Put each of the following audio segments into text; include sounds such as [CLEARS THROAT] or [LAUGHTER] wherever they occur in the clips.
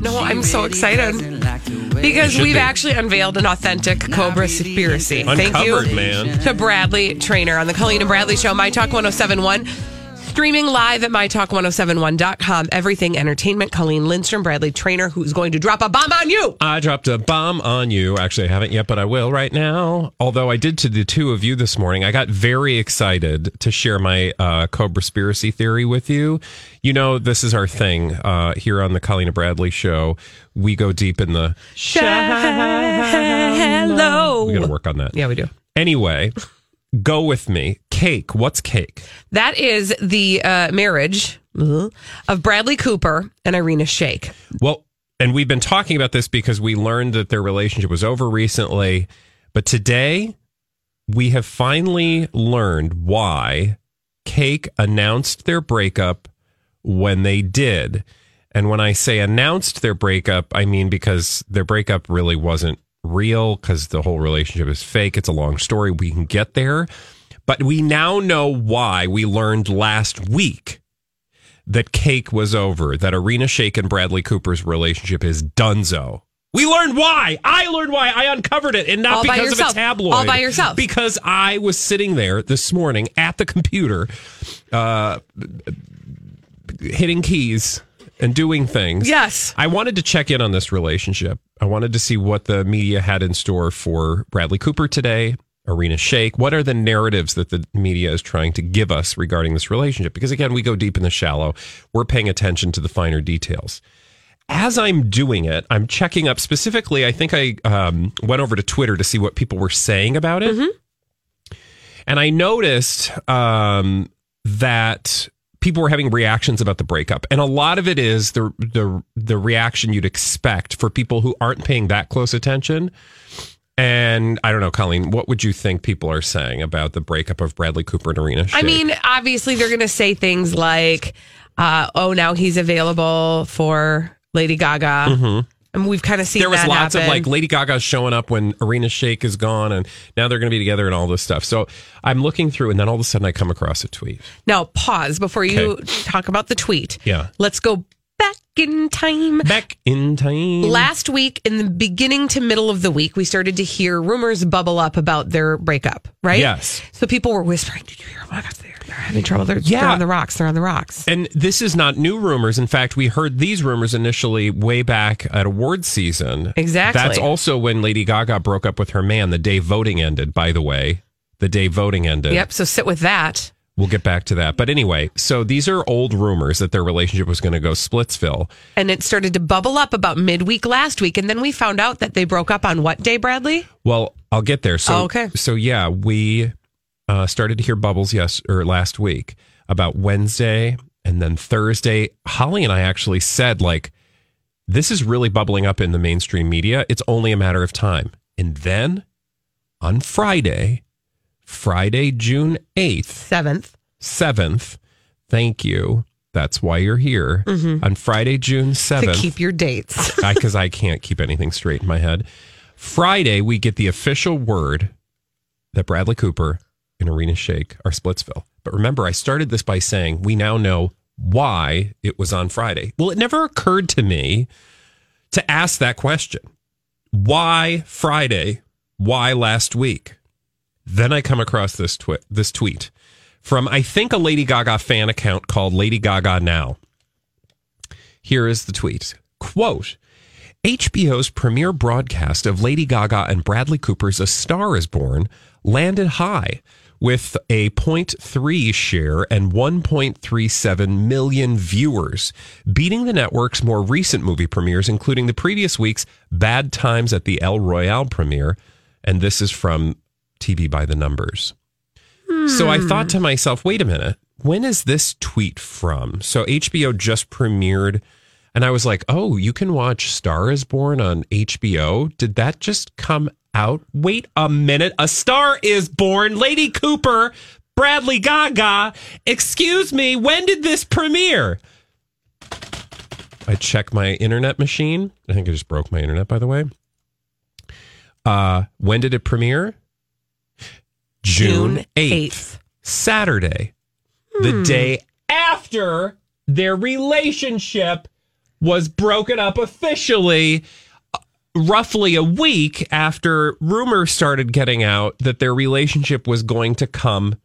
No, I'm so excited because we've actually unveiled an authentic Cobra conspiracy. Thank you Uncovered, man. to Bradley Traynor on the Colleen and Bradley Show, My Talk 1071. Streaming live at mytalk1071.com. Everything Entertainment. Colleen Lindstrom, Bradley Traynor, who's going to drop a bomb on you. I dropped a bomb on you. Actually, I haven't yet, but I will right now. Although I did to the two of you this morning. I got very excited to share my uh, Cobra-spiracy theory with you. You know, this is our thing uh, here on the Colleen and Bradley show. We go deep in the Hello. We got to work on that. Yeah, we do. Anyway, go with me. Cake. What's cake? That is the uh, marriage uh, of Bradley Cooper and Irina Shayk. Well, and we've been talking about this because we learned that their relationship was over recently. But today, we have finally learned why Cake announced their breakup when they did. And when I say announced their breakup, I mean because their breakup really wasn't real because the whole relationship is fake. It's a long story. We can get there. But we now know why we learned last week that cake was over, that Irina Shayk and Bradley Cooper's relationship is dunzo. We learned why. I learned why. I uncovered it, and not All because of a tabloid. All by yourself. Because I was sitting there this morning at the computer, uh, hitting keys and doing things. Yes. I wanted to check in on this relationship. I wanted to see what the media had in store for Bradley Cooper today, Irina Shayk. What are the narratives that the media is trying to give us regarding this relationship? Because again, we go deep in the shallow. We're paying attention to the finer details. As I'm doing it, I'm checking up specifically. I think I um, went over to Twitter to see what people were saying about it. And I noticed um, that people were having reactions about the breakup, and a lot of it is the the the reaction you'd expect for people who aren't paying that close attention. And I don't know, Colleen, what would you think people are saying about the breakup of Bradley Cooper and Irina? I mean, obviously, they're going to say things like, uh, "Oh, now he's available for Lady Gaga," and we've kind of seen there was lots of like Lady Gaga showing up when Irina Shayk is gone, and now they're going to be together and all this stuff. So I'm looking through, and then all of a sudden I come across a tweet. Now, pause before you Okay. talk about the tweet. Yeah. let's go back in time. Back in time. Last week, in the beginning to middle of the week, we started to hear rumors bubble up about their breakup, right? Yes. So people were whispering, Did you hear? Oh my God, they're, having trouble. They're, Yeah. they're on the rocks. They're on the rocks. And this is not new rumors. In fact, we heard these rumors initially way back at award season. Exactly. That's also when Lady Gaga broke up with her man the day voting ended, by the way. The day voting ended. Yep. So sit with that. We'll get back to that. But anyway, so these are old rumors that their relationship was going to go Splitsville. And it started to bubble up about midweek last week. And then we found out that they broke up on what day, Bradley? Well, I'll get there. So Oh, okay. So yeah, we uh, started to hear bubbles yes or last week about Wednesday and then Thursday. Holly and I actually said like this is really bubbling up in the mainstream media. It's only a matter of time. And then on Friday, Friday, June 8th, Seventh. 7th, thank you. That's why you're here. On Friday, June 7th Mm-hmm. To keep your dates. [LAUGHS] because I, can't keep anything straight in my head. Friday, we get the official word that Bradley Cooper and Irina Shayk are Splitsville. But remember, I started this by saying we now know why it was on Friday. Well, it never occurred to me to ask that question. Why Friday? Why last week? Then I come across this twi- this tweet from I think a Lady Gaga fan account called Lady Gaga Now. Here is the tweet. Quote HBO's premiere broadcast of Lady Gaga and Bradley Cooper's A Star is Born landed high with a 0.3 share and 1.37 million viewers, beating the network's more recent movie premieres, including the previous week's Bad Times at the El Royale premiere. And this is from TV by the Numbers. So I hmm. thought to myself, wait a minute, when is this tweet from? So HBO just premiered, And I was like, oh, you can watch Star is Born on HBO. Did that just come out? Wait a minute. A Star is Born, Lady Cooper, Bradley Gaga. Excuse me, when did this premiere? I check my internet machine. I think I just broke my internet, by the way. Uh, when did it premiere? June June 8th, 8th. Saturday, the day after their relationship was broken up officially, roughly a week after rumors started getting out that their relationship was going to come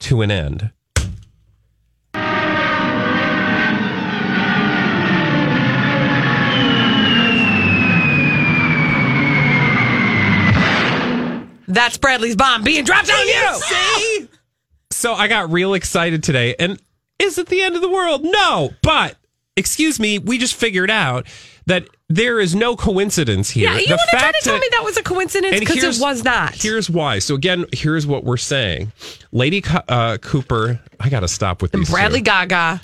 to an end. That's Bradley's bomb being dropped on you. See? So I got real excited today. And is it the end of the world? No. But, excuse me, we just figured out that there is no coincidence here. Yeah, you The want to try to tell that- me that was a coincidence because it was not. Here's why. So again, here's what we're saying. Lady uh, Cooper, I got to stop with these. two. Bradley Gaga,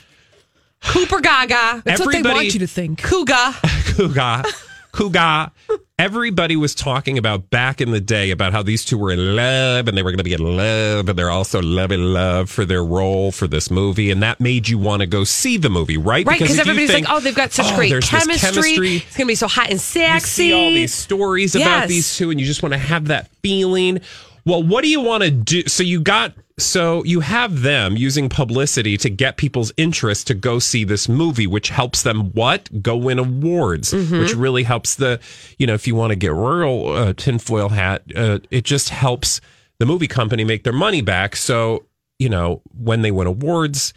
Cooper Gaga. That's what they Everybody- want you to think. Kuga. Kuga, Kuga. Everybody was talking about back in the day about how these two were in love and they were going to be in love and they're also love in love for their role for this movie. And that made you want to go see the movie, right? Right, because everybody's think, like, oh, they've got such "Oh, great chemistry. chemistry. It's going to be so hot and sexy You see all these stories about these two and you just want to have that feeling. Well, what do you want to do? So you got so you have them using publicity to get people's interest to go see this movie, which helps them what go win awards, Mm-hmm. which really helps the you know if you want to get rural uh, tinfoil hat, uh, it just helps the movie company make their money back. So you know when they win awards,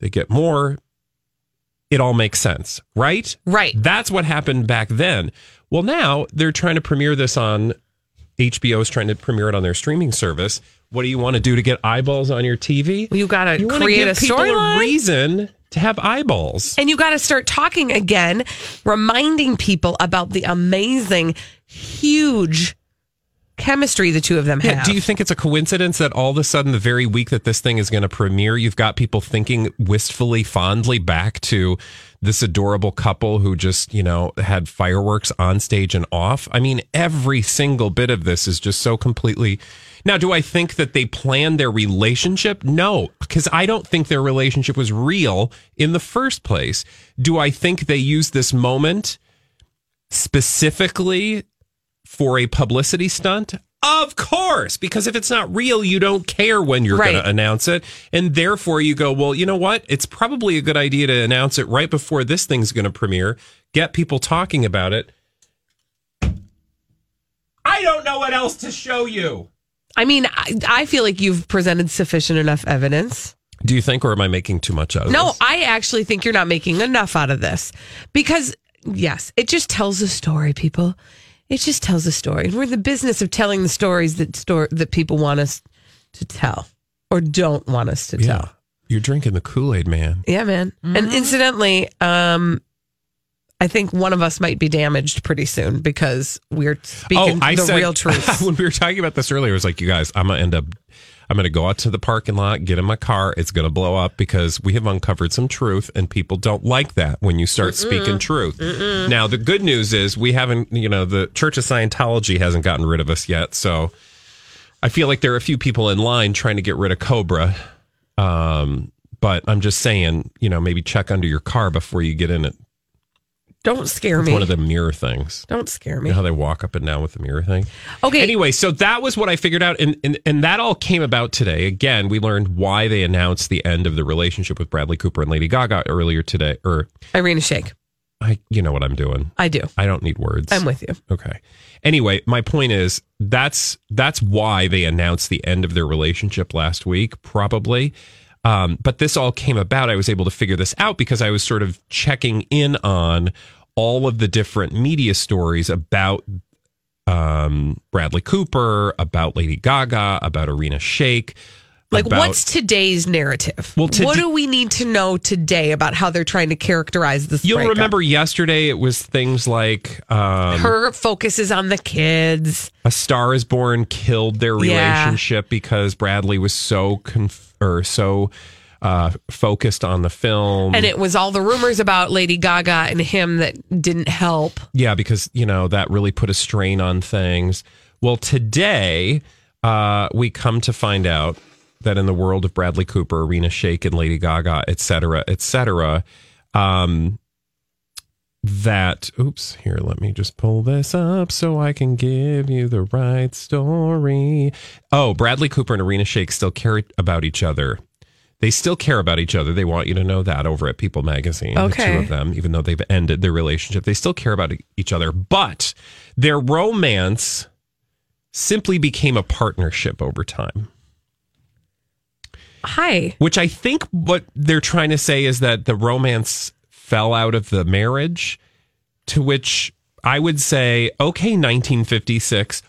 they get more. It all makes sense, right? Right. That's what happened back then. Well, now they're trying to premiere this on HBO is trying to premiere it on their streaming service. What do you want to do to get eyeballs on your TV? You gotta create give a storyline. reason to have eyeballs. And you got to start talking again, reminding people about the amazing, huge chemistry the two of them Yeah, have. do you think it's a coincidence that all of a sudden, the very week that this thing is going to premiere, you've got people thinking wistfully, fondly back to this adorable couple who just, you know, had fireworks on stage and off? I mean, every single bit of this is just so completely. Now, do I think that they planned their relationship? No, because I don't think their relationship was real in the first place. Do I think they used this moment specifically for a publicity stunt? Of course, because if it's not real, you don't care when you're going to announce it. And therefore, you go, well, you know what? It's probably a good idea to announce it right before this thing's going to premiere, get people talking about it. I don't know what else to show you. I mean, I, I feel like you've presented sufficient enough evidence. Do you think, or am I making too much out of No, this? No, I actually think you're not making enough out of this because, yes, it just tells a story, people. It just tells a story. We're in the business of telling the stories that store that people want us to tell or don't want us to Yeah. tell. You're drinking the Kool Aid, man. Yeah, man. And incidentally, um, I think one of us might be damaged pretty soon because we're speaking the Oh, said- real [LAUGHS] truth. when we were talking about this earlier, I was like, you guys, I'm gonna end up I'm gonna go out to the parking lot, get in my car, it's gonna blow up because we have uncovered some truth and people don't like that when you start speaking truth. Now the good news is we haven't you know, the Church of Scientology hasn't gotten rid of us yet, so I feel like there are a few people in line trying to get rid of Cobra. Um, but I'm just saying, you know, maybe check under your car before you get in it. Don't scare It's me. one of the mirror things. Don't scare You me. know how they walk up and down with the mirror thing? Okay. Anyway, so that was what I figured out. And, and, and that all came about today. Again, we learned why they announced the end of the relationship with Bradley Cooper and Lady Gaga earlier today. Or, Irina Shayk. I, you know what I'm doing. I do. I don't need words. I'm with you. Okay. Anyway, my point is that's that's why they announced the end of their relationship last week, probably. Um, but this all came about. I was able to figure this out because I was sort of checking in on all of the different media stories about um, Bradley Cooper, about Lady Gaga, about Irina Shayk. Like, about- what's today's narrative? Well, to what do we need to know today about how they're trying to characterize this? You'll breakup? remember yesterday it was things like um, her focus is on the kids. A Star is Born killed their Yeah. relationship because Bradley was so conf- or so uh, focused on the film. And it was all the rumors about Lady Gaga and him that didn't help. Yeah, because you know that really put a strain on things. Well, today uh, we come to find out that in the world of Bradley Cooper, Irina Shayk, and Lady Gaga, et cetera, et cetera, um, that oops, here, let me just pull this up so I can give you the right story. Oh, Bradley Cooper and Irina Shayk still care about each other. They still care about each other. They want you to know that over at People Magazine. The two of them, even though they've ended their relationship, they still care about each other. But their romance simply became a partnership over time. Hi. Which I think what they're trying to say is that the romance fell out of the marriage, to which I would say, okay, 1956,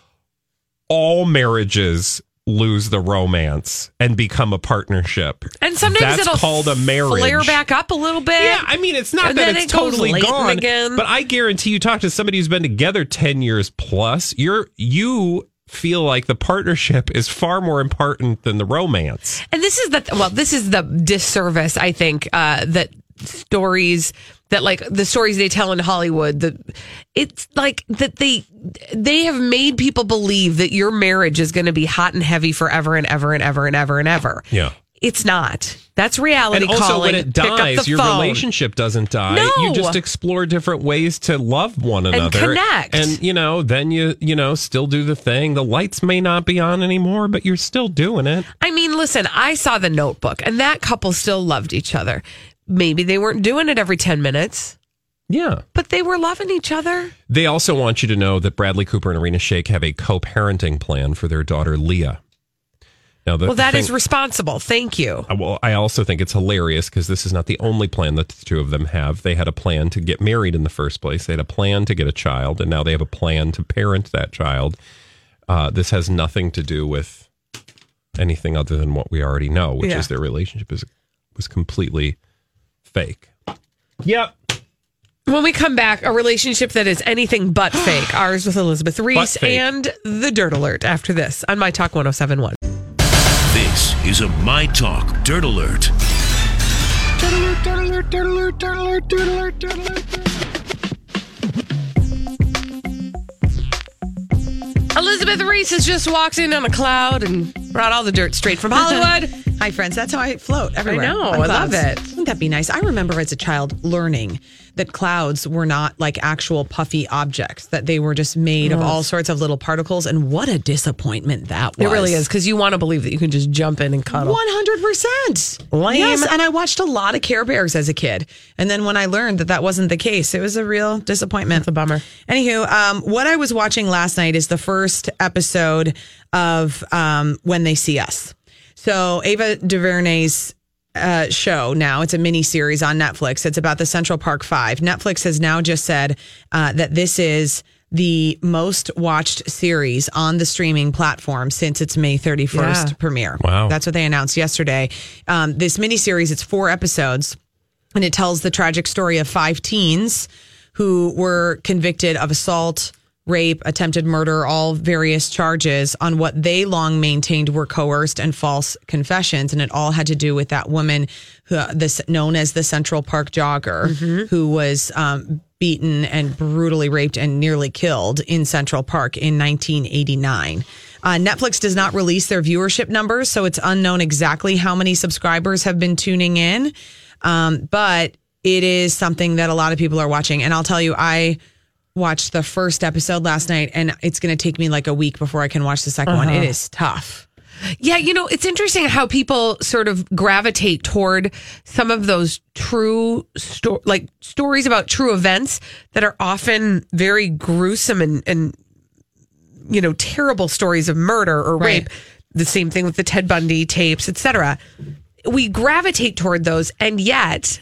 all marriages lose the romance and become a partnership. And sometimes That's it'll called a marriage. flare back up a little bit. Yeah, I mean, it's not that it's it totally gone again. but I guarantee you talk to somebody who's been together 10 years plus, you're you feel like the partnership is far more important than the romance. And this is the well, this is the disservice I think uh, that stories that like the stories they tell in Hollywood. The it's like that they they have made people believe that your marriage is going to be hot and heavy forever and ever and ever and ever and ever. Yeah. It's not. That's reality And also, calling. when it dies, your phone. relationship doesn't die. No. You just explore different ways to love one another and connect. And you know, then you you know still do the thing. The lights may not be on anymore, but you're still doing it. I mean, listen, I saw the notebook and that couple still loved each other. Maybe they weren't doing it every 10 minutes, Yeah. but they were loving each other. They also want you to know that Bradley Cooper and Irina Shayk have a co-parenting plan for their daughter Lea. Now, the Well, that is thing- responsible. Thank you. Uh, Well, I also think it's hilarious because this is not the only plan that the two of them have. They had a plan to get married in the first place. They had a plan to get a child, and now they have a plan to parent that child. Uh, this has nothing to do with anything other than what we already know, which Yeah. is their relationship is was completely fake. Yep. When we come back, a relationship that is anything but [GASPS] fake. Ours with Elizabeth Ries and the Dirt Alert after this on My Talk 1071. Is a My Talk Dirt Alert. Elizabeth Ries has just walked in on a cloud and brought all the dirt straight from Hollywood. [LAUGHS] Hi, friends. That's how I float everywhere. know. I love it. Wouldn't that be nice? I remember as a child learning that clouds were not like actual puffy objects, that they were just made of all sorts of little particles. And what a disappointment that was. It really is because you want to believe that you can just jump in and cuddle. 100%. Lame. Yes, and I watched a lot of Care Bears as a kid. And then when I learned that that wasn't the case, it was a real disappointment. It's a bummer. Anywho, um, what I was watching last night is the first episode of um, When They See Us. So Ava DuVernay's uh, show now. It's a mini series on Netflix. It's about the Central Park Five. Netflix has now just said uh, that this is the most watched series on the streaming platform since its May 31st Yeah. premiere. Wow. That's what they announced yesterday. Um, this miniseries, it's four episodes, and it tells the tragic story of five teens who were convicted of assault, rape, attempted murder, all various charges on what they long maintained were coerced and false confessions, and it all had to do with that woman, who, this known as the Central Park jogger, who was. Um, beaten and brutally raped and nearly killed in Central Park in 1989. Uh, Netflix does not release their viewership numbers, so it's unknown exactly how many subscribers have been tuning in. Um, but it is something that a lot of people are watching. And I'll tell you, I watched the first episode last night, and it's going to take me like a week before I can watch the 2nd one. It uh-huh. is tough. Yeah, you know, it's interesting how people sort of gravitate toward some of those true sto- like stories about true events that are often very gruesome and and you know, terrible stories of murder or Right. rape. The same thing with the Ted Bundy tapes, etc. We gravitate toward those and yet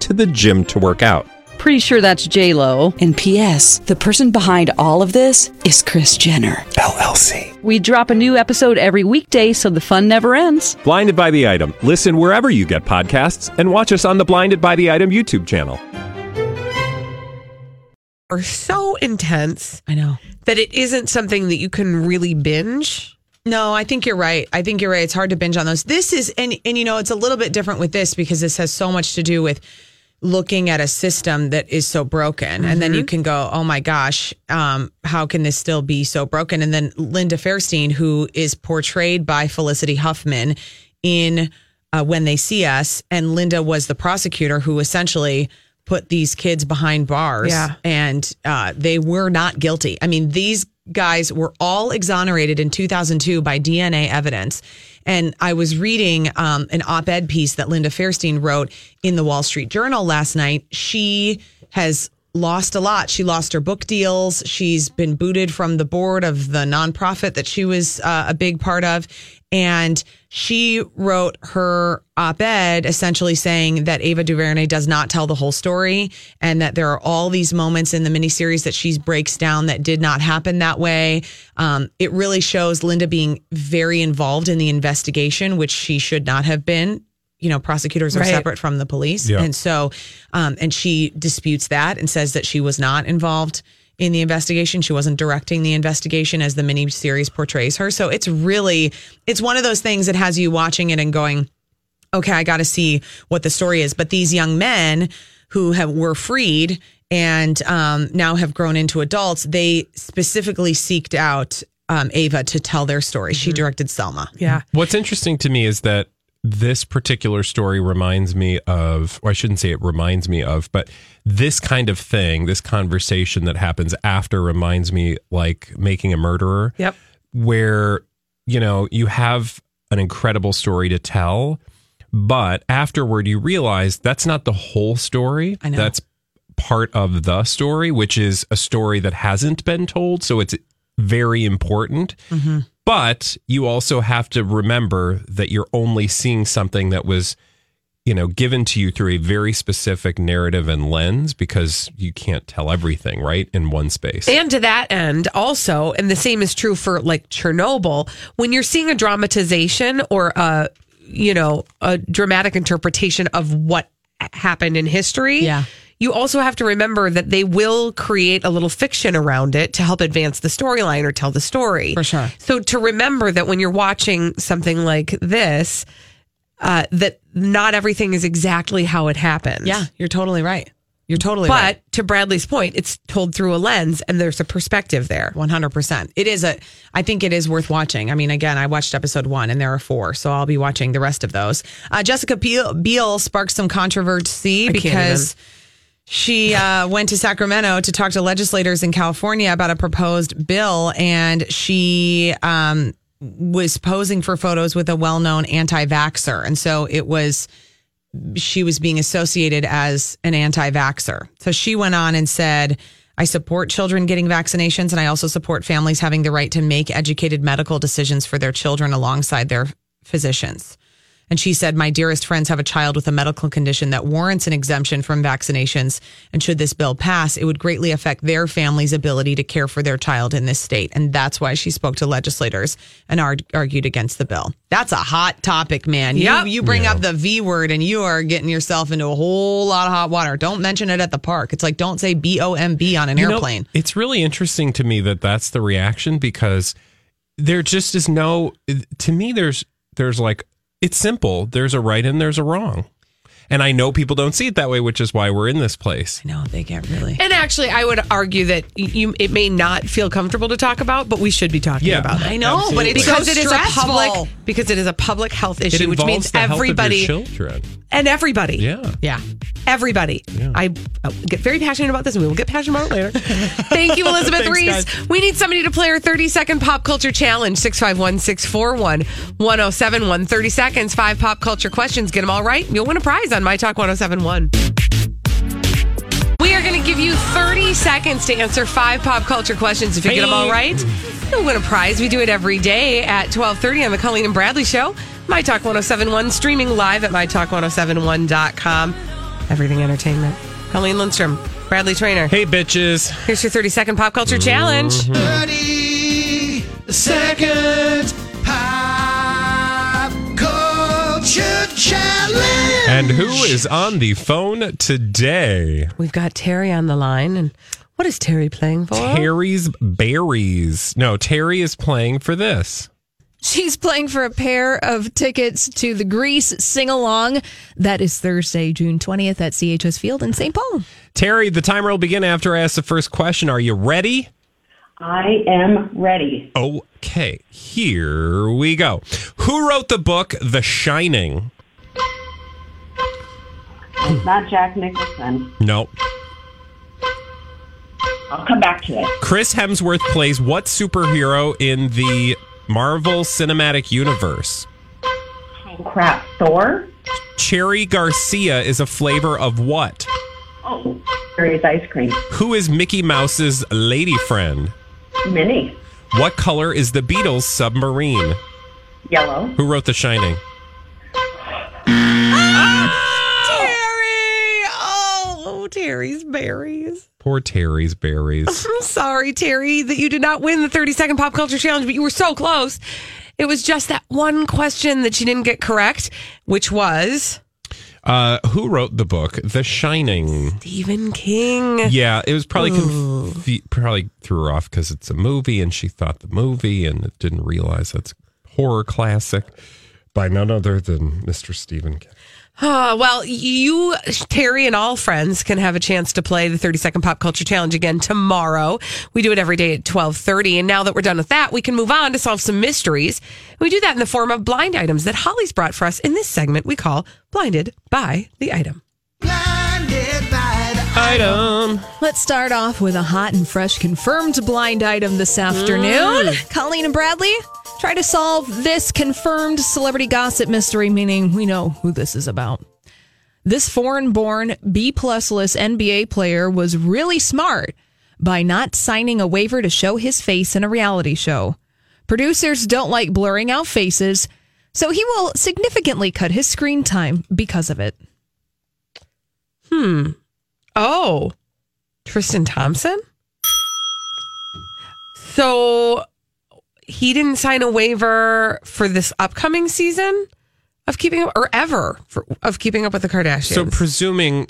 to the gym to work out. Pretty sure that's J Lo. And P.S. The person behind all of this is Kris Jenner LLC. We drop a new episode every weekday, so the fun never ends. Blinded by the item. Listen wherever you get podcasts, and watch us on the Blinded by the Item YouTube channel. Are so intense I know. that it isn't something that you can really binge. No, I think you're right. I think you're right. It's hard to binge on those. This is and and you know, it's a little bit different with this because this has so much to do with looking at a system that is so broken. And then you can go oh my gosh um, how can this still be so broken? And then linda fairstein who is portrayed by felicity huffman in uh, when they see us and linda was the prosecutor who essentially put these kids behind bars Yeah. and uh, they were not guilty. I mean these guys were all exonerated in 2002 by dna evidence and I was reading um, an op ed piece that Linda Fairstein wrote in the Wall Street Journal last night. She has lost a lot. She lost her book deals. She's been booted from the board of the nonprofit that she was uh, a big part of. And she wrote her op ed essentially saying that Ava DuVernay does not tell the whole story and that there are all these moments in the miniseries that she breaks down that did not happen that way. Um, it really shows Linda being very involved in the investigation, which she should not have been. You know, prosecutors are Right. separate from the police. Yeah. And so, um, and she disputes that and says that she was not involved in the investigation. She wasn't directing the investigation as the mini series portrays her. So it's really, it's one of those things that has you watching it and going, okay, I got to see what the story is. But these young men who have were freed and um, now have grown into adults, they specifically seeked out um, Ava to tell their story. She directed Selma. Yeah. What's interesting to me is that this particular story reminds me of, or I shouldn't say it reminds me of, but this kind of thing, this conversation that happens after reminds me like making a murderer. Yep. Where, you know, you have an incredible story to tell, but afterward you realize that's not the whole story. I know. That's part of the story, which is a story that hasn't been told. So it's very important. Mm-hmm. But you also have to remember that you're only seeing something that was, you know, given to you through a very specific narrative and lens because you can't tell everything, right? In one space. And to that end, also, and the same is true for like Chernobyl, when you're seeing a dramatization or a, you know, a dramatic interpretation of what happened in history. Yeah. You also have to remember that they will create a little fiction around it to help advance the storyline or tell the story. For sure. So to remember that when you're watching something like this, uh, that not everything is exactly how it happened. Yeah, you're totally right. You're totally right. But right. to Bradley's point, it's told through a lens and there's a perspective there. 100%. It is a, I think it is worth watching. I mean, again, I watched episode one and there are four, so I'll be watching the rest of those. Uh, Jessica Biel, Biel sparked some controversy because she uh, went to Sacramento to talk to legislators in California about a proposed bill and she, um, was posing for photos with a well-known anti-vaxxer. And so it was, she was being associated as an anti vaxxer. So she went on and said, I support children getting vaccinations, and I also support families having the right to make educated medical decisions for their children alongside their physicians. And she said, My dearest friends have a child with a medical condition that warrants an exemption from vaccinations. And should this bill pass, it would greatly affect their family's ability to care for their child in this state. And that's why she spoke to legislators and ar- argued against the bill. That's a hot topic, man. Yep. You, you bring up the V word and you are getting yourself into a whole lot of hot water. Don't mention it at the park. It's like, don't say B O M B on an You know, airplane. it's really interesting to me that that's the reaction because there just is no. To me, there's there's like it's simple. There's a right and there's a wrong, And I know people don't see it that way, which is why we're in this place. No, they can't really. And actually, I would argue that you it may not feel comfortable to talk about, but we should be talking Yeah. about it. I know, but it's because so it is a stressful. public because it is a public health It issue, which involves means the health of your everybody children. and everybody. Yeah. Yeah. Everybody. I uh, get very passionate about this and we will get passionate about it later. [LAUGHS] Thank you, [LAUGHS] Elizabeth Thanks, Ries. guys. We need somebody to play our 30 second pop culture challenge 651 641 1071. 30 seconds, five pop culture questions. Get them all right. You'll win a prize on My Talk 1071. We are going to give you 30 seconds to answer five pop culture questions. If you get them all right, you'll win a prize. We do it every day at 1230 on the Colleen and Bradley Show. My Talk 1071, streaming live at MyTalk1071.com. Everything Entertainment. Colleen Lindstrom, Bradley Traynor. Hey, bitches. Here's your 30 second pop culture challenge. 30 second culture challenge. And who is on the phone today? We've got Terry on the line. And what is Terry playing for? Terry's Berries. No, Terry is playing for this. She's playing for a pair of tickets to the Grease sing along. That is Thursday, June 20th at CHS Field in St. Paul. Terry, the timer will begin after I ask the first question. Are you ready? I am ready. Okay, here we go. Who wrote the book The Shining? It's not Jack Nicholson. No. I'll come back to it. Chris Hemsworth plays what superhero in the Marvel Cinematic Universe? Oh, crap. Thor? Cherry Garcia is a flavor of what? Oh, Harry's ice cream. Who is Mickey Mouse's lady friend? Minnie. What color is the Beatles submarine? Yellow. Who wrote The Shining? Terry! Oh, Terry's berries. Poor Terry's berries. [LAUGHS] I'm sorry, Terry, that you did not win the 30 second pop culture challenge, but you were so close. It was just that one question that you didn't get correct, which was Uh, who wrote the book The Shining? Stephen King. Yeah, it was probably conf- probably threw her off because it's a movie and she thought the movie and didn't realize that's horror classic by none other than Mr. Stephen King. Uh, well, you, Terry, and all friends can have a chance to play the 30 second pop culture challenge again tomorrow. We do it every day at 1230. And now that we're done with that, we can move on to solve some mysteries. We do that in the form of blind items that Holly's brought for us in this segment we call Blinded by the Item. Blinded by the Item. Let's start off with a hot and fresh confirmed blind item this afternoon. Colleen and Bradley try to solve this confirmed celebrity gossip mystery, meaning we know who this is about. This foreign born B plus list NBA player was really smart by not signing a waiver to show his face in a reality show. Producers don't like blurring out faces, so he will significantly cut his screen time because of it. Hmm. Oh, Tristan Thompson? So he didn't sign a waiver for this upcoming season of keeping up or ever for, of keeping up with the Kardashians. So, presuming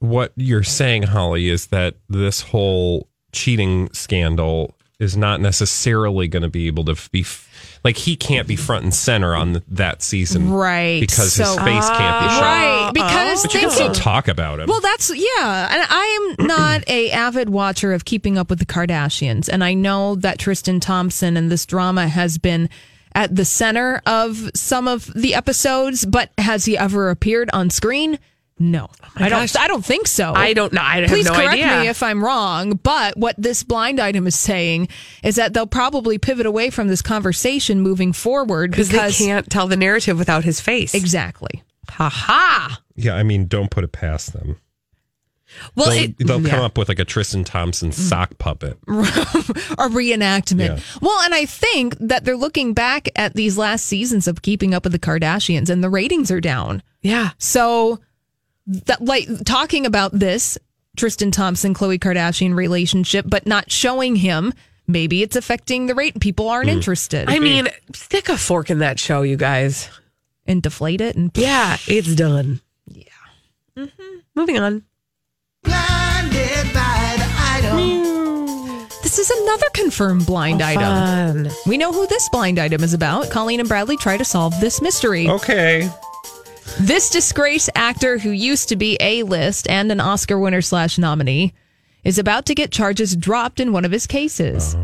what you're saying, Holly, is that this whole cheating scandal is not necessarily going to be able to be f- like he can't be front and center on that season, Right. Because his So- face can't be oh. shown. Right, because But you can still talk about him. Well, that's yeah, and I am [CLEARS THROAT] not a avid watcher of Keeping Up with the Kardashians, and I know that Tristan Thompson and this drama has been at the center of some of the episodes. But has he ever appeared on screen? No, oh I don't. gosh. I don't think so. I don't know. I have Please no correct idea. me if I'm wrong. But what this blind item is saying is that they'll probably pivot away from this conversation moving forward because because they can't tell the narrative without his face. exactly. Ha ha. yeah, I mean, don't put it past them. Well, they'll, it, they'll come yeah. up with like a Tristan Thompson mm. sock puppet. [LAUGHS] a reenactment. Yeah. Well, and I think that they're looking back at these last seasons of Keeping Up with the Kardashians, and the ratings are down. Yeah. So, that like talking about this Tristan Thompson Khloe Kardashian relationship, but not showing him. Maybe it's affecting the rate. People aren't interested. I mean, stick a fork in that show, you guys. and deflate it and Yeah, it's done. Yeah. Mm-hmm. Moving on. blinded by the item. This is another confirmed blind item. Fun. We know who this blind item is about. Colleen and Bradley try to solve this mystery. Okay. This disgraced actor who used to be A list and an Oscar winner slash nominee is about to get charges dropped in one of his cases.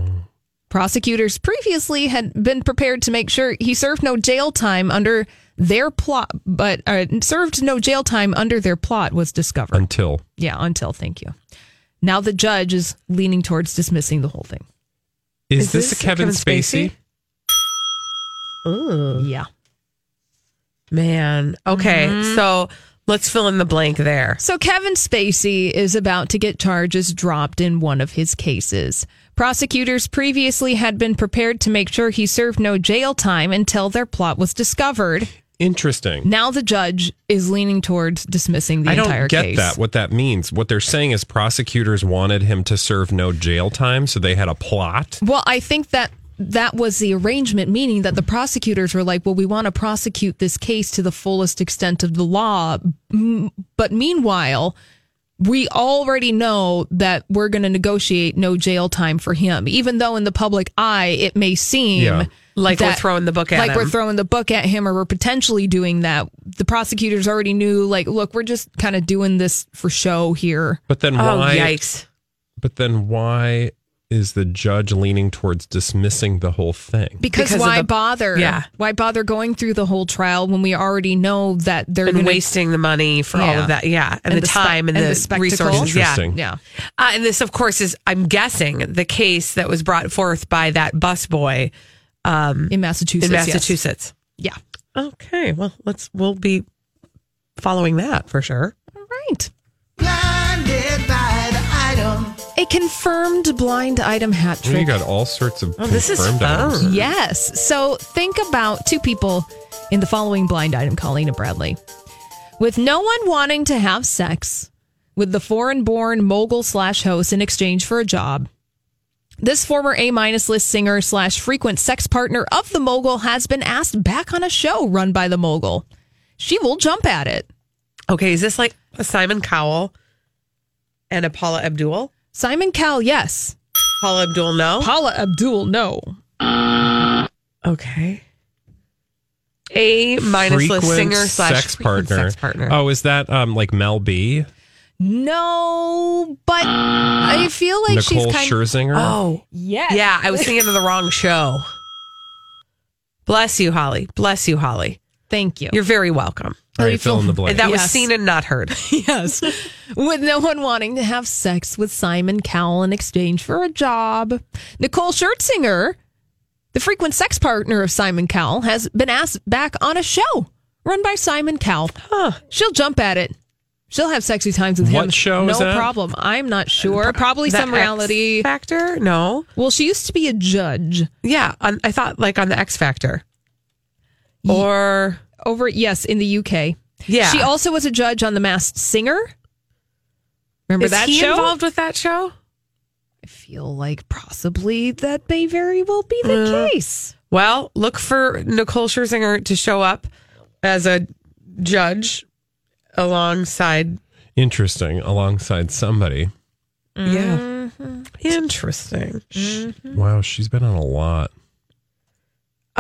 Prosecutors previously had been prepared to make sure he served no jail time under their plot, but uh, served no jail time under their plot was discovered. Until yeah, until thank you. Now the judge is leaning towards dismissing the whole thing. is, Is this, this a Kevin, Kevin Spacey? Spacey? Ooh, Yeah. Man. Okay, Mm-hmm. so let's fill in the blank there. So Kevin Spacey is about to get charges dropped in one of his cases. Prosecutors previously had been prepared to make sure he served no jail time until their plot was discovered. Interesting. Now the judge is leaning towards dismissing the I don't entire get case. that. What that means? What they're saying is prosecutors wanted him to serve no jail time, so they had a plot. Well, I think that that was the arrangement, meaning that the prosecutors were like, well, we want to prosecute this case to the fullest extent of the law. But meanwhile, we already know that we're going to negotiate no jail time for him, even though in the public eye, it may seem Yeah. Like we're throwing the book at like we're him. throwing the book at him or we're potentially doing that. The prosecutors already knew, like, look, we're just kind of doing this for show here. But then Oh, why? yikes. But then why is the judge leaning towards dismissing the whole thing? Because, Because why the- bother? yeah. Why bother going through the whole trial when we already know that they're And going to wasting the money for all of that. Yeah. And, And the, the time and, and the, the resources. Yeah. Interesting. Yeah. Uh, and this, of course, is, I'm guessing, the case that was brought forth by that busboy in Massachusetts. in yes. Massachusetts. Yeah. Okay. Well, let's, we'll be following that for sure. All right. Blinded by the item. A confirmed blind item hat Well, trick. you got all sorts of Oh, this is confirmed fun. items. Yes. So think about two people in the following blind item, Colleen and Bradley. With no one wanting to have sex with the foreign born mogul slash host in exchange for a job, this former A minus list singer slash frequent sex partner of the mogul has been asked back on a show run by the mogul. She will jump at it. Okay. Is this like a Simon Cowell and a Paula Abdul? Simon Cowell, yes. Paula Abdul, no. Paula Abdul, no. Okay. A minus list Frequent singer slash sex frequent partner. Sex partner. Oh, is that um like Mel B? No, but I feel like Nicole she's kind Scherzinger? Oh, Yes. yeah. I was thinking of the wrong show. Bless you, Holly. Bless you, Holly. Thank you. You're very welcome. All right, fill in the blank. And that was Yes. seen and not heard. [LAUGHS] yes. With no one wanting to have sex with Simon Cowell in exchange for a job. Nicole Scherzinger, the frequent sex partner of Simon Cowell, has been asked back on a show run by Simon Cowell. Huh. She'll jump at it. She'll have sexy times with him. What show No is that? problem. I'm not sure. Probably The some X reality. Factor? No. Well, she used to be a judge Yeah. On, I thought like on the X Factor. Or over, yes, in the UK. yeah. She also was a judge on The Masked Singer. Remember is that he show? involved with that show? I feel like possibly that may very well be the Uh, case. Well, look for Nicole Scherzinger to show up as a judge alongside. Interesting. Alongside somebody. Yeah. Interesting. Wow, she's been on a lot.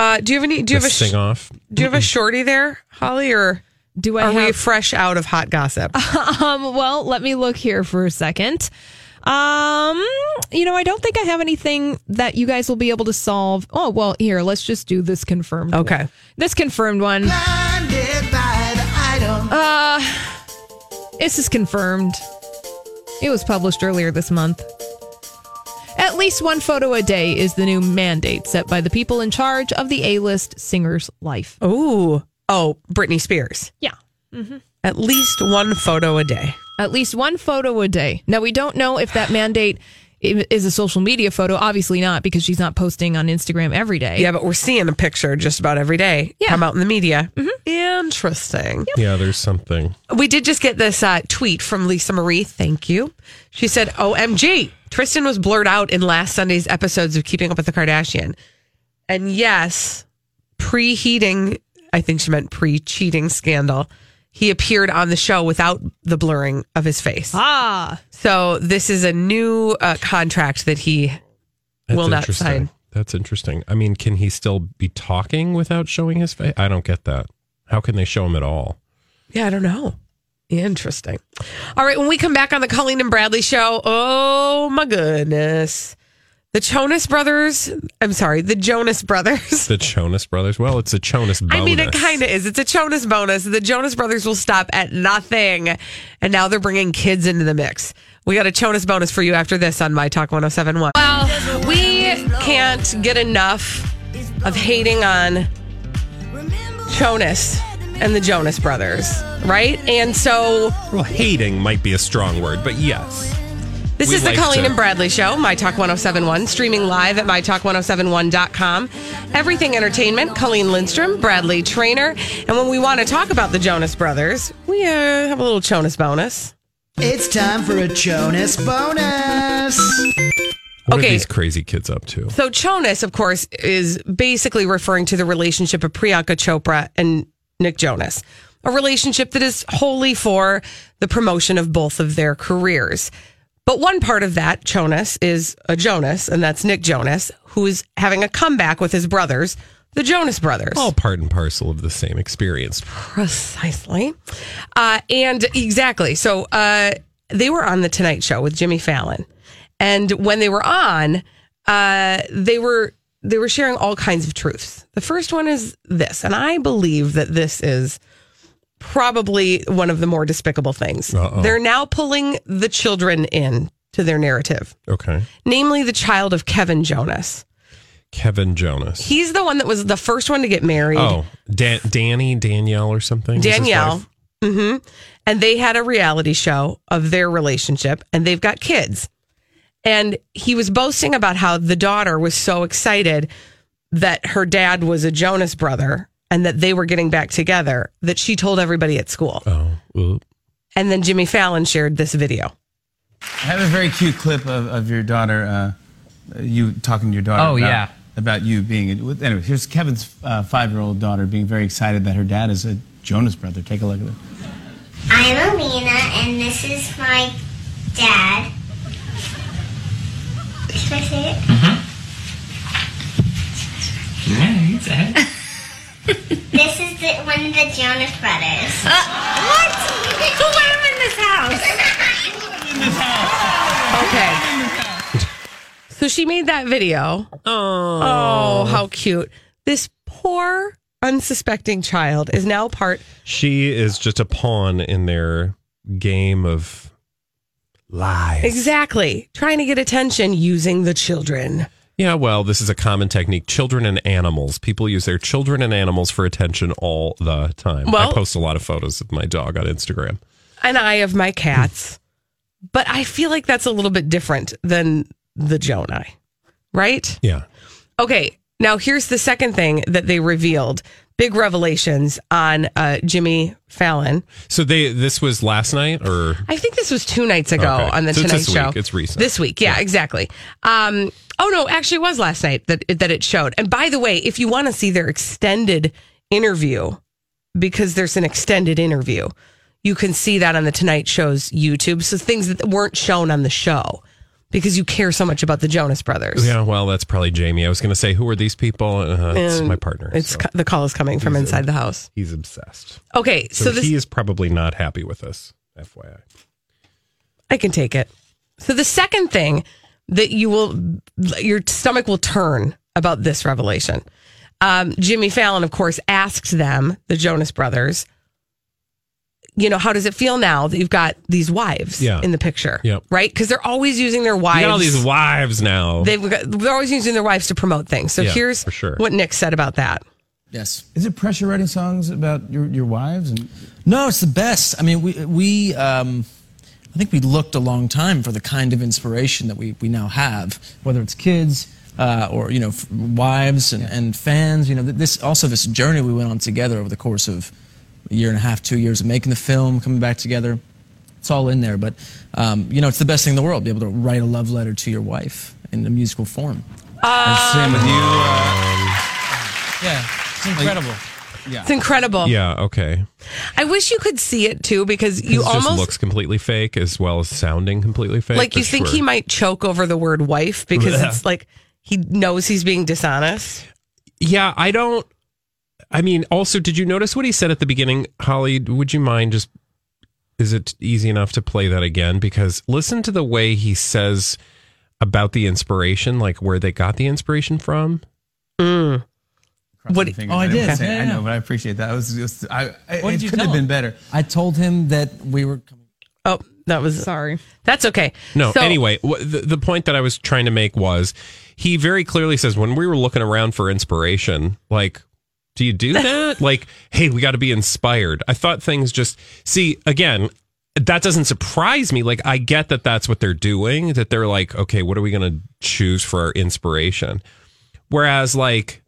Uh, do you have any? Do you have a? sh- sing off? Do you have a shorty there, Holly, or Do I are we fresh out of hot gossip? [LAUGHS] um, well, let me look here for a second. Um, you know, I don't think I have anything that you guys will be able to solve. Oh, well, here, let's just do this confirmed. one. Okay. This confirmed one. Blinded by the item. Uh, this is confirmed. It was published earlier this month. At least one photo a day is the new mandate set by the people in charge of the A-list singer's life. Ooh. Oh, Britney Spears. Yeah. At least one photo a day. At least one photo a day. Now, we don't know if that mandate is a social media photo. Obviously not, because she's not posting on Instagram every day. Yeah, but we're seeing a picture just about every day Yeah. come out in the media. Interesting. Yeah, there's something. We did just get this uh, tweet from Lisa Marie. Thank you. She said, OMG, Tristan was blurred out in last Sunday's episodes of Keeping Up with the Kardashian. And yes, preheating, I think she meant pre cheating scandal, he appeared on the show without the blurring of his face. Ah, So this is a new uh, contract that he That's will not interesting. sign. That's interesting. I mean, can he still be talking without showing his face? I don't get that. How can they show him at all? Yeah, I don't know. Interesting. All right, when we come back on the Colleen and Bradley show, oh my goodness. The Jonas Brothers, I'm sorry, the Jonas Brothers. The Jonas Brothers. Well, it's a Jonas bonus. I mean, it kind of is. It's a Jonas bonus. The Jonas Brothers will stop at nothing. And now they're bringing kids into the mix. We got a Jonas bonus for you after this on My Talk 1071. Well, we can't get enough of hating on Jonas and the Jonas Brothers, right? And so Well, hating might be a strong word, but yes. this We is the like Colleen to- and Bradley Show, My Talk 1071, streaming live at MyTalk1071.com. Everything Entertainment, Colleen Lindstrom, Bradley Traynor. And when we want to talk about the Jonas Brothers, we uh, have a little Jonas bonus. It's time for a Jonas bonus. What are these crazy kids up to? So Jonas, of course, is basically referring to the relationship of Priyanka Chopra and Nick Jonas, a relationship that is wholly for the promotion of both of their careers. But one part of that Jonas is a Jonas, and that's Nick Jonas, who is having a comeback with his brothers, the Jonas Brothers. All part and parcel of the same experience. Precisely. Uh, and exactly. So uh, they were on the Tonight Show with Jimmy Fallon, and when they were on, uh, they were they were sharing all kinds of truths. The first one is this, and I believe that this is probably one of the more despicable things. Uh-oh. They're now pulling the children in to their narrative, Okay. namely the child of Kevin Jonas. Kevin Jonas. He's the one that was the first one to get married. Oh, Dan- Danny, Danielle, or something? Danielle. wife? hmm And they had a reality show of their relationship and they've got kids. And he was boasting about how the daughter was so excited that her dad was a Jonas brother and that they were getting back together that she told everybody at school. Oh, oop. And then Jimmy Fallon shared this video. I have a very cute clip of, of your daughter, uh, you talking to your daughter. Oh, about, yeah. About you being. Anyway, here's Kevin's uh, five year old daughter being very excited that her dad is a Jonas brother. Take a look at it. I'm Alena, and this is my dad. Should I say it? Yeah, you said. This is the, one of the Jonas Brothers. what? Who live in this house? Okay. So she made that video. Oh. Oh, how cute. This poor, unsuspecting child is now part She is just a pawn in their game of lies. Exactly. Trying to get attention using the children. Yeah, well, this is a common technique. Children and animals. People use their children and animals for attention all the time. Well- I post a lot of photos of my dog on Instagram. And I have my cats. but I feel like that's a little bit different than the Jonai, right? Yeah. Okay. Now, here's the second thing that they revealed big revelations on uh, Jimmy Fallon. So they this was last night or I think this was two nights ago Okay. on the So it's Tonight this Show. week. It's recent. This week, yeah, exactly. Um, oh no, actually, it was last night that that it showed. And by the way, if you want to see their extended interview, because there's an extended interview, you can see that on the Tonight Show's YouTube. So things that weren't shown on the show because you care so much about the Jonas Brothers. Yeah, well, that's probably Jamie. I was going to say, who are these people? Uh, it's my partner. It's so co- the call is coming from He's inside a- the house. He's obsessed. Okay, So, so this he is probably not happy with us. FYI. I can take it. So the second thing that you will, your stomach will turn about this revelation. Um, Jimmy Fallon, of course, asked them, the Jonas Brothers, you know, how does it feel now that you've got these wives Yeah. in the picture? Yep. Right? Because they're always using their wives. You got all these wives now. They've got, they're always using their wives to promote things. So Yeah, here's for sure. what Nick said about that. Yes. Is it pressure writing songs about your, your wives? And No, it's the best. I mean, we we um, I think we looked a long time for the kind of inspiration that we we now have, whether it's kids uh, or you know f- wives and, and fans. You know, th- this also this journey we went on together over the course of a year and a half, two years of making the film, coming back together. It's all in there, but um, you know, it's the best thing in the world. Be able to write a love letter to your wife in a musical form. And same with you. Uh, Yeah, it's incredible. yeah. It's incredible. yeah, okay. I wish you could see it too because you it almost just looks completely fake as well as sounding completely fake. like you think sure. he might choke over the word wife because Yeah. [LAUGHS] it's like he knows he's being dishonest. Yeah, I don't. I mean, also, did you notice what he said at the beginning, Holly? Would you mind just? Is it easy enough to play that again? Because listen to the way he says about the inspiration, like where they got the inspiration from. Mm. What? Oh, I did. Say, Yeah, I know, but I appreciate that. I was just, I, I What it did you could have tell been better. I told him that we were coming. Oh, that was sorry. That's okay. No, So- anyway, wh- the, the point that I was trying to make was he very clearly says when we were looking around for inspiration, like, do you do [LAUGHS] that? like, hey, we got to be inspired. I thought things just, see, again, that doesn't surprise me. Like, I get that that's what they're doing, that they're like, okay, what are we going to choose for our inspiration? Whereas, like,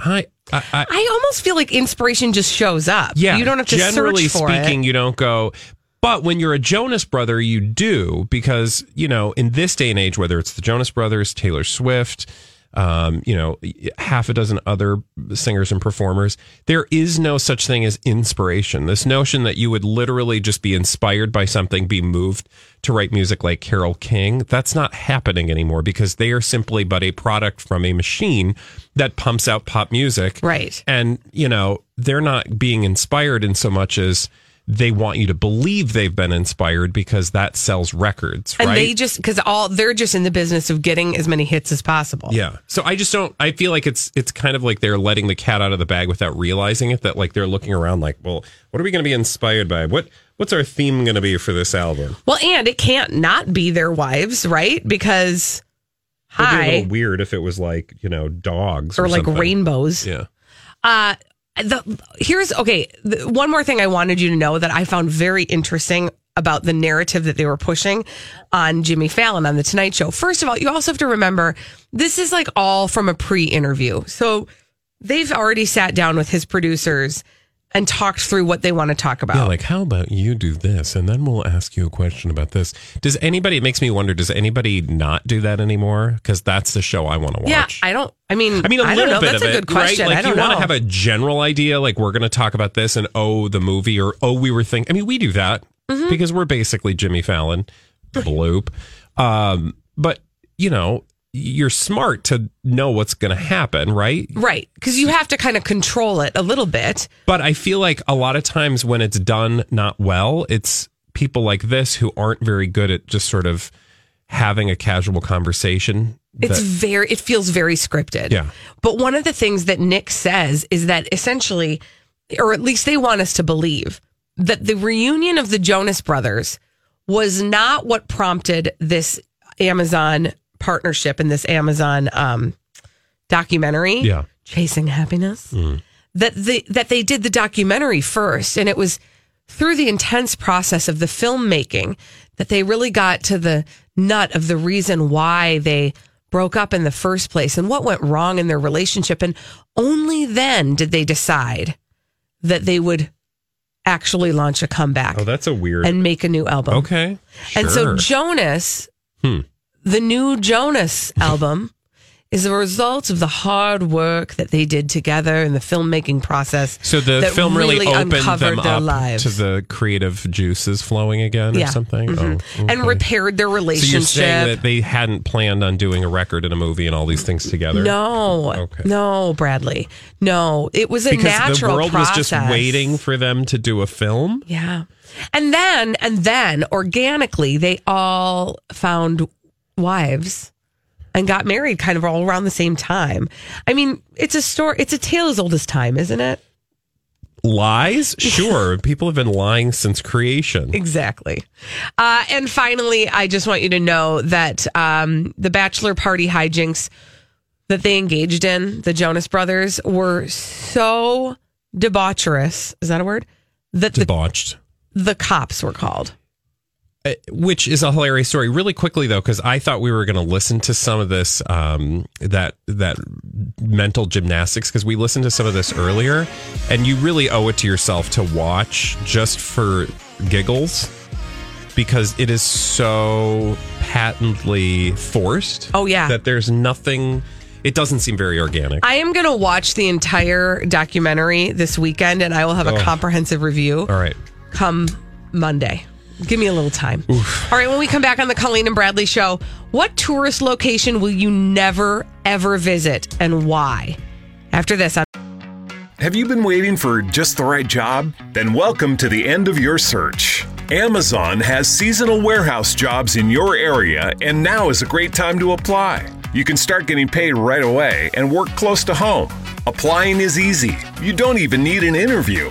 I, I, I, I almost feel like inspiration just shows up. yeah, you don't have to generally search for speaking, it. you don't go. But when you're a Jonas brother, you do because you know in this day and age, whether it's the Jonas Brothers, Taylor Swift, um, you know, half a dozen other singers and performers, there is no such thing as inspiration. This notion that you would literally just be inspired by something, be moved to write music like Carole King, that's not happening anymore because they are simply but a product from a machine that pumps out pop music. Right. And, you know, they're not being inspired in so much as they want you to believe they've been inspired because that sells records, right? And they just because all they're just in the business of getting as many hits as possible. Yeah. So I just don't I feel like it's it's kind of like they're letting the cat out of the bag without realizing it that like they're looking around like, well, what are we going to be inspired by? What what's our theme going to be for this album? Well, and it can't not be their wives, right? Because It would be a hi, little weird if it was like, you know, dogs or or, like something. rainbows. Yeah. Uh, the here's okay. The, one more thing I wanted you to know that I found very interesting about the narrative that they were pushing on Jimmy Fallon on the Tonight Show. First of all, you also have to remember this is like all from a pre-interview, so they've already sat down with his producers and talked through what they want to talk about. Yeah, like how about you do this and then we'll ask you a question about this. Does anybody it makes me wonder does anybody not do that anymore cuz that's the show I want to watch. Yeah, I don't. I mean, I mean, a I little bit That's of a it, good question. right? Like you want to have a general idea, like we're going to talk about this, and oh, the movie, or oh, we were thinking. I mean, we do that Mm-hmm. because we're basically Jimmy Fallon, [LAUGHS] bloop. Um, but you know, you're smart to know what's going to happen, right? right because you have to kind of control it a little bit. But I feel like a lot of times when it's done not well, it's people like this who aren't very good at just sort of having a casual conversation. It's that- very. It feels very scripted. Yeah. But one of the things that Nick says is that essentially, or at least they want us to believe, that the reunion of the Jonas Brothers was not what prompted this Amazon partnership in this Amazon um, documentary. Yeah. Chasing Happiness. That the that they did the documentary first, and it was through the intense process of the filmmaking that they really got to the nut of the reason why they broke up in the first place and what went wrong in their relationship. And only then did they decide that they would actually launch a comeback oh, that's a weird. and make a new album. okay. And so. Jonas, Hmm. The new Jonas album, is a result of the hard work that they did together in the filmmaking process. So the film really, opened uncovered them their up lives. to the creative juices flowing again Yeah. or something. Mhm. Oh, and repaired their So relationship. you're saying that they hadn't planned on doing a record and a movie and all these things together? No, Okay. no, Bradley. No, it was a because natural the world process. was just waiting for them to do a film. Yeah. And then, and then organically, they all found wives and got married kind of all around the same time. I mean, it's a story, it's a tale as old as time, isn't it? Lies? Sure. [LAUGHS] People have been lying since creation. Exactly. Uh, and finally, I just want you to know that um, the bachelor party hijinks that they engaged in, the Jonas Brothers, were so debaucherous. Is that a word? That the, Debauched. the cops were called. Uh, Which is a hilarious story. Really quickly though, because I thought we were going to listen to some of this um, that that mental gymnastics because we listened to some of this earlier, and you really owe it to yourself to watch just for giggles because it is so patently forced. Oh, yeah. that there's nothing. It doesn't seem very organic. I am going to watch the entire documentary this weekend and I will have a Oh. comprehensive review All right. come Monday. Give me a little time. All right, when we come back on the Colleen and Bradley show, what tourist location will you never, ever visit and why? After this, on Have you been waiting for just the right job? Then welcome to the end of your search. Amazon has seasonal warehouse jobs in your area, and now is a great time to apply. You can start getting paid right away and work close to home. Applying is easy. You don't even need an interview.